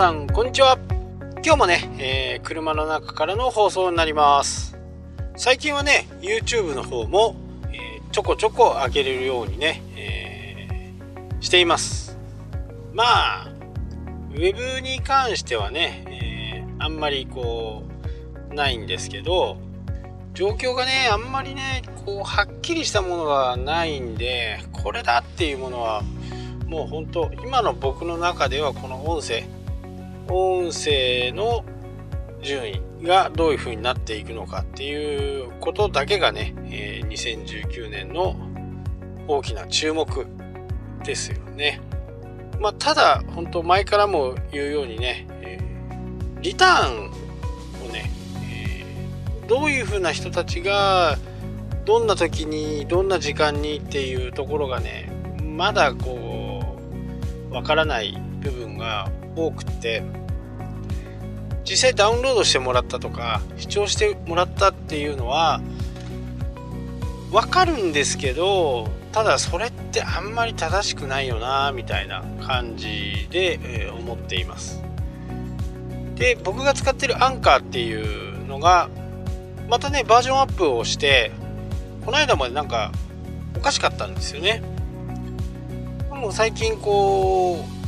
さんこんにちは。今日もね、えー、車の中からの放送になります。最近はね YouTube の方も、えー、ちょこちょこ上げれるようにね、えー、しています。まあウェブに関してはね、えあんまりこうないんですけど状況がねあんまりねこうはっきりしたものがないんでこれだっていうものはもう本当今の僕の中ではこの音声音声の順位がどういう風になっていくのかっていうことだけがね、えー、2019年の大きな注目ですよね。まあ、ただ本当前からも言うようにね、えー、リターンをね、えー、どういう風な人たちがどんな時にどんな時間にっていうところがねまだこうわからない部分が多くて実際ダウンロードしてもらったとか視聴してもらったっていうのはわかるんですけどただそれってあんまり正しくないよなみたいな感じで、えー、思っています。で僕が使ってるアンカーっていうのがまたねバージョンアップをしてこの間までなんかおかしかったんですよね。も最近こう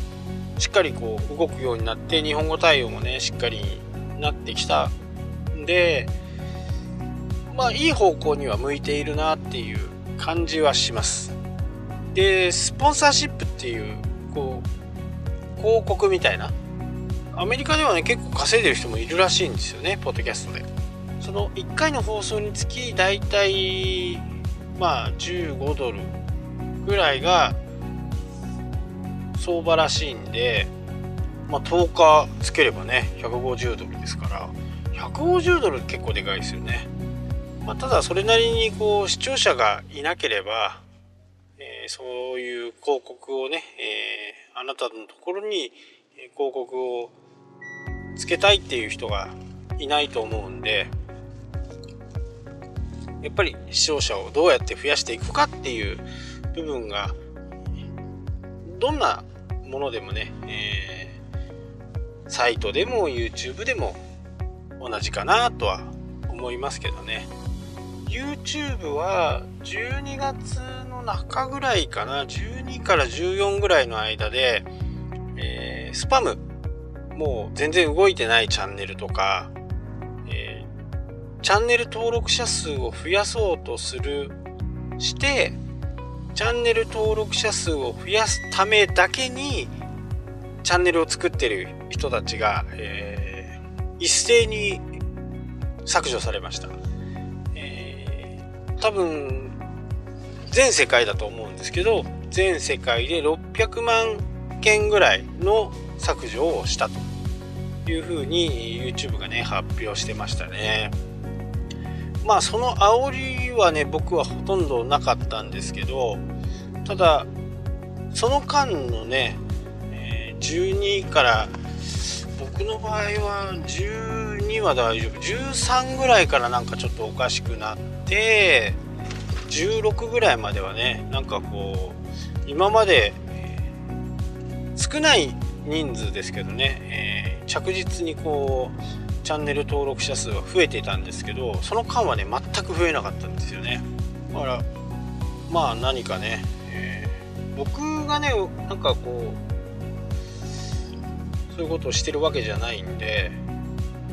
しっかりこう動くようになって日本語対応もねしっかりなってきた。んでまあいい方向には向いているなっていう感じはします。でスポンサーシップっていうこう広告みたいな。アメリカではね結構稼いでる人もいるらしいんですよねポッドキャストで。その1回の放送につきだいたいまあ15ドルぐらいが相場らしいんで、まあ、10日つければね150ドルですから150ドル結構でかいですよね、まあ、ただそれなりにこう視聴者がいなければ、えー、そういう広告をね、えー、あなたのところに広告をつけたいっていう人がいないと思うんでやっぱり視聴者をどうやって増やしていくかっていう部分がどんなものでもね、えー、サイトでも YouTube でも同じかなとは思いますけどね。YouTube は12月の中ぐらいかな12から14ぐらいの間で、えー、スパムもう全然動いてないチャンネルとか、えー、チャンネル登録者数を増やそうとするしてチャンネル登録者数を増やすためだけにチャンネルを作ってる人たちが、えー、一斉に削除されました、えー、多分全世界だと思うんですけど全世界で600万件ぐらいの削除をしたというふうに YouTube がね発表してましたね。まあその煽りはね僕はほとんどなかったんですけどただその間のね、え、12から僕の場合は12は大丈夫。13ぐらいからなんかちょっとおかしくなって16ぐらいまではねなんかこう今まで、少ない人数ですけどね、えー、着実にこうチャンネル登録者数は増えてたんですけどその間はね全く増えなかったんですよね。だからまあ何かね、えー、僕がねなんかこうそういうことをしてるわけじゃないんで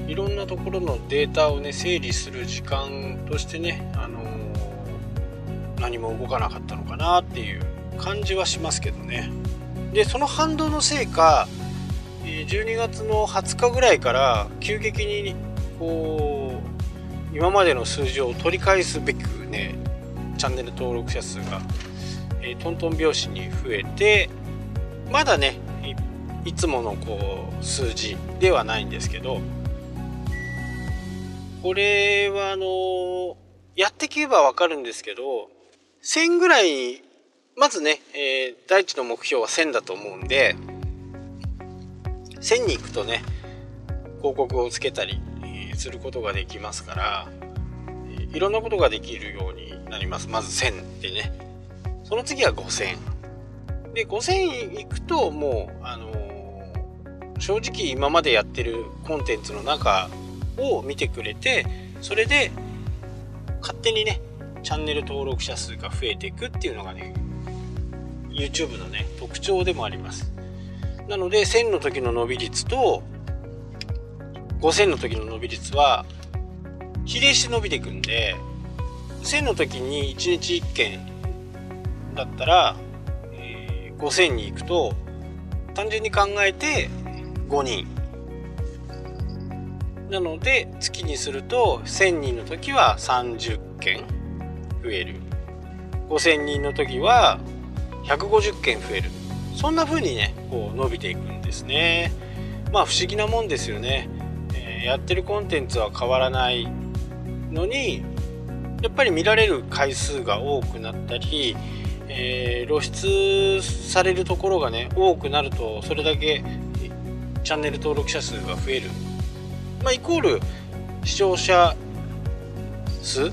いろんなところのデータをね整理する時間としてね、あのー、何も動かなかったのかなっていう感じはしますけどね。でその反動のせいか12月の20日ぐらいから急激にこう今までの数字を取り返すべくねチャンネル登録者数が、えー、トントン拍子に増えてまだねいつものこう数字ではないんですけどこれはあのやっていけばわかるんですけど1000ぐらいまずね、えー、第一の目標は1000だと思うんで1000に行くとね広告をつけたりすることができますからいろんなことができるようになります。まず1000でね。その次は5000で5000行くともうあの、正直今までやってるコンテンツの中を見てくれてそれで勝手にねチャンネル登録者数が増えていくっていうのがね YouTube のね特徴でもあります。なので1000の時の伸び率と5000の時の伸び率は比例して伸びていくんで1000の時に1日1件だったら、えー、5000に行くと単純に考えて5人。なので月にすると1000人の時は30件増える。5000人の時は150件増える。そんな風にねこう伸びていくんですね。まあ不思議なもんですよね、えー、やってるコンテンツは変わらないのにやっぱり見られる回数が多くなったり、えー、露出されるところがね多くなるとそれだけチャンネル登録者数が増える、まあ、イコール視聴者数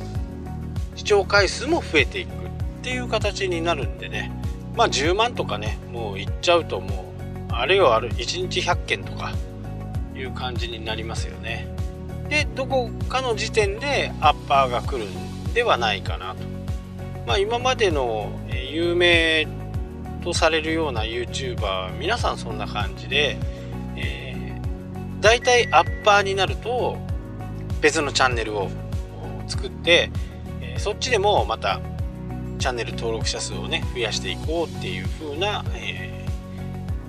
視聴回数も増えていくっていう形になるんでね。まあ10万とかねもういっちゃうともうあれよある1日100件とかいう感じになりますよね。でどこかの時点でアッパーが来るんではないかなと。まあ今までの有名とされるような YouTuber 皆さんそんな感じで、えー、大体アッパーになると別のチャンネルを作って、えそっちでもまたチャンネル登録者数をね増やしていこうっていう風な、え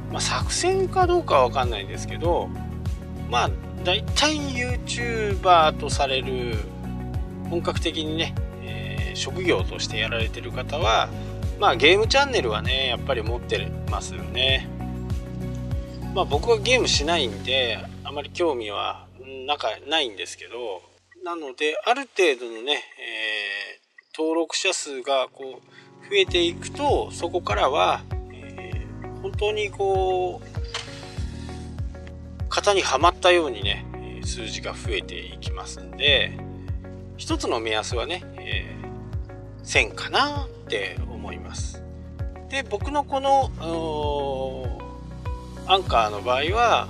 ー、まあ、作戦かどうかは分かんないんですけどまあ大体 YouTuber とされる本格的にね、えー、職業としてやられてる方はまあゲームチャンネルはねやっぱり持ってますよね。まあ僕はゲームしないんであまり興味はなかないんですけどなのである程度のね、えー、登録者数がこう増えていくとそこからは、えー、本当にこう型にはまったようにね数字が増えていきますんで一つの目安はね、えー、1000かなって思います。で僕のこのアンカーの場合は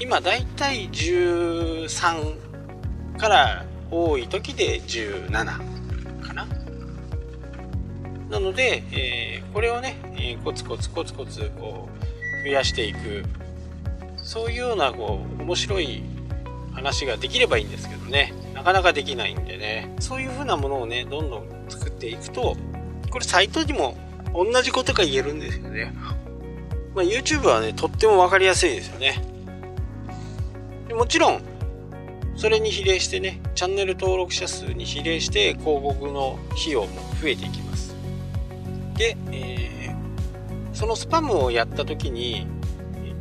今だいたい13から多い時で17なので、えー、これをね、えー、コツコツコツコツこう増やしていく。そういうようなこう面白い話ができればいいんですけどね。なかなかできないんでね。そういう風なものをねどんどん作っていくとこれサイトにも同じことが言えるんですよね、まあ、YouTube はねとっても分かりやすいですよね。もちろんそれに比例してねチャンネル登録者数に比例して広告の費用も増えていきます。で、えー、そのスパムをやった時に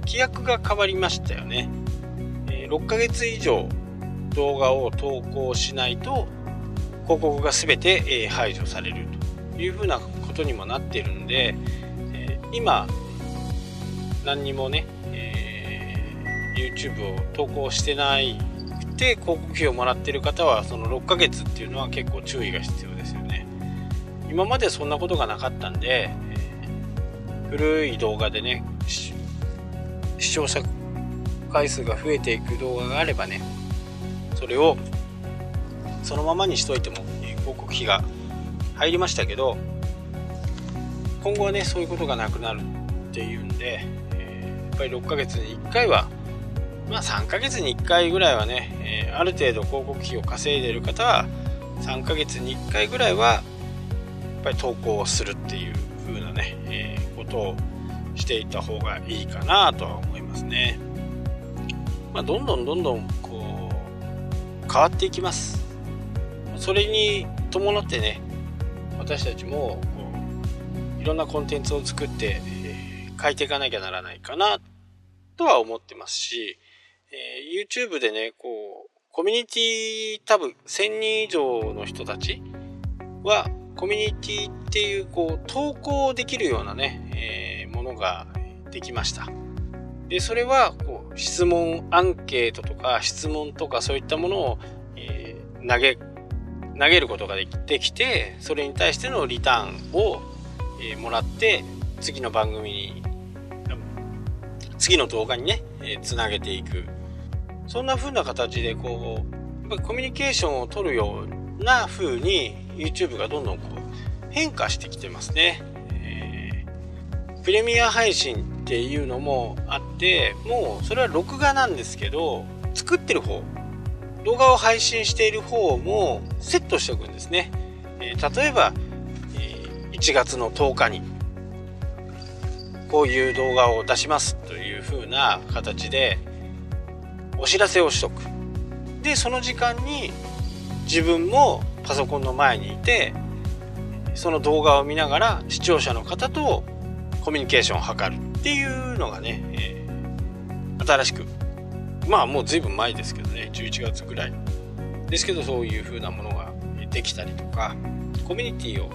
規約が変わりましたよね、え6ヶ月以上動画を投稿しないと広告が全て、え排除されるというふうなことにもなっているんで、え今何にもね、えー、YouTube を投稿してないくて広告費をもらってる方はその6ヶ月っていうのは結構注意が必要ですよね。今までそんなことがなかったんで、えー、古い動画でね視聴者回数が増えていく動画があればねそれをそのままにしといても広告費が入りましたけど今後はねそういうことがなくなるっていうんで、えー、やっぱり6ヶ月に1回はまあ3ヶ月に1回ぐらいはね、えー、ある程度広告費を稼いでる方は3ヶ月に1回ぐらいはぱり投稿をするっていう風なね、えー、ことをしていた方がいいかなとは思いますね。まあ、どんどんどんどんこう変わっていきます。それに伴ってね私たちもいろんなコンテンツを作って、えー、変えていかなきゃならないかなとは思ってますし、えー、YouTube でねこうコミュニティ多分1000人以上の人たちはコミュニティっていうこう投稿できるようなね、えーのができました。でそれはこう質問アンケートとか質問とかそういったものを、えー、投げ投げることができてそれに対してのリターンを、えー、もらって次の番組に次の動画にね、えー、つなげていくそんな風な形でこうやっぱコミュニケーションを取るような風に YouTube がどんどんこう変化してきてますね、えー、プレミア配信っていうのもあってもうそれは録画なんですけど作ってる方動画を配信している方もセットしておくんですね、えー、例えば、えー、1月の10日にこういう動画を出しますという風な形でお知らせをしとく。でその時間に自分もパソコンの前にいてその動画を見ながら視聴者の方とコミュニケーションを図るっていうのがね、えー、新しくまあもう随分前ですけどね11月ぐらいですけどそういう風なものができたりとかコミュニティを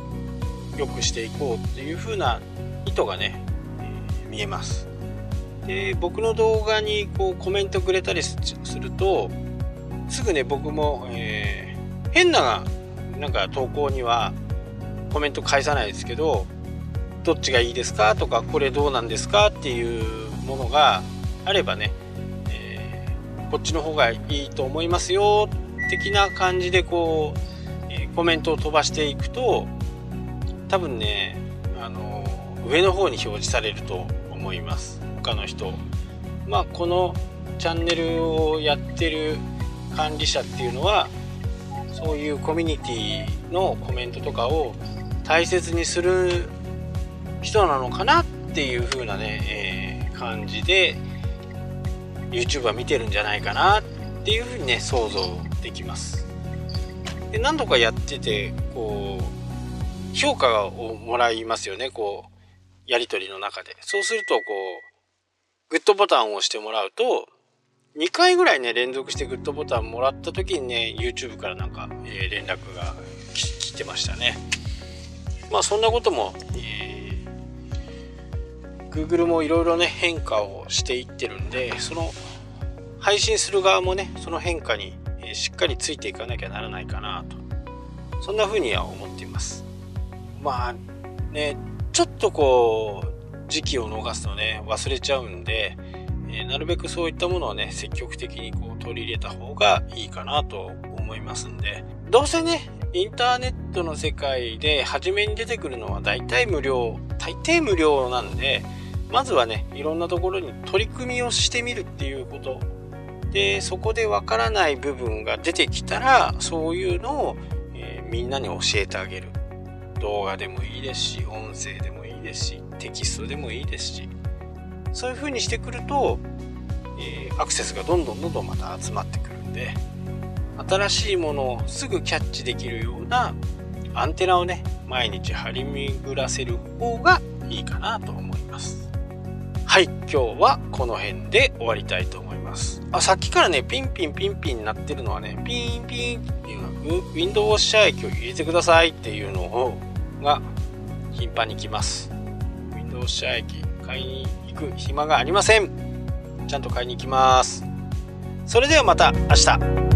良くしていこうっていう風な意図がね、えー、見えます。で僕の動画にこうコメントくれたりするとすぐね僕も、えー、変ななんか投稿にはコメント返さないですけどどっちがいいですかとかこれどうなんですかっていうものがあればねえこっちの方がいいと思いますよ的な感じでこう、えー、コメントを飛ばしていくと多分ねあの上の方に表示されると思います他の人。まあこのチャンネルをやってる管理者っていうのはそういうコミュニティのコメントとかを大切にする人なのかなっていう風なね、えー、感じで YouTube は見てるんじゃないかなっていうふうにね想像できます。で何度かやっててこう評価をもらいますよねこうやり取りの中で。そうするとこうグッドボタンを押してもらうと2回ぐらいね連続してグッドボタンもらった時にね YouTube からなんか、えー、連絡が来てましたね。まあそんなことも、えー Google もいろいろね変化をしていってるんでその配信する側もねその変化にえしっかりついていかなきゃならないかなと。そんな風には思っています。まあねちょっとこう時期を逃すとね忘れちゃうんで、え、なるべくそういったものをね積極的にこう取り入れた方がいいかなと思いますんで。どうせねインターネットの世界で初めに出てくるのは大体無料大抵無料なんでまずはねいろんなところに取り組みをしてみるっていうこと。でそこでわからない部分が出てきたらそういうのを、えー、みんなに教えてあげる。動画でもいいですし音声でもいいですしテキストでもいいですし。そういう風にしてくると、えー、アクセスがどんどんどんどんまた集まってくるんで新しいものをすぐキャッチできるようなアンテナをね毎日張り巡らせる方がいいかなと思います。はい今日はこの辺で終わりたいと思いますあさっきからねピンピンピンピンになってるのはねピンピンっていうのウィンドウォッシャー液を入れてくださいっていうのをが頻繁に来ますウィンドウウォッシャー液買いにく暇がありません。ちゃんと買いに行きます。それではまた明日。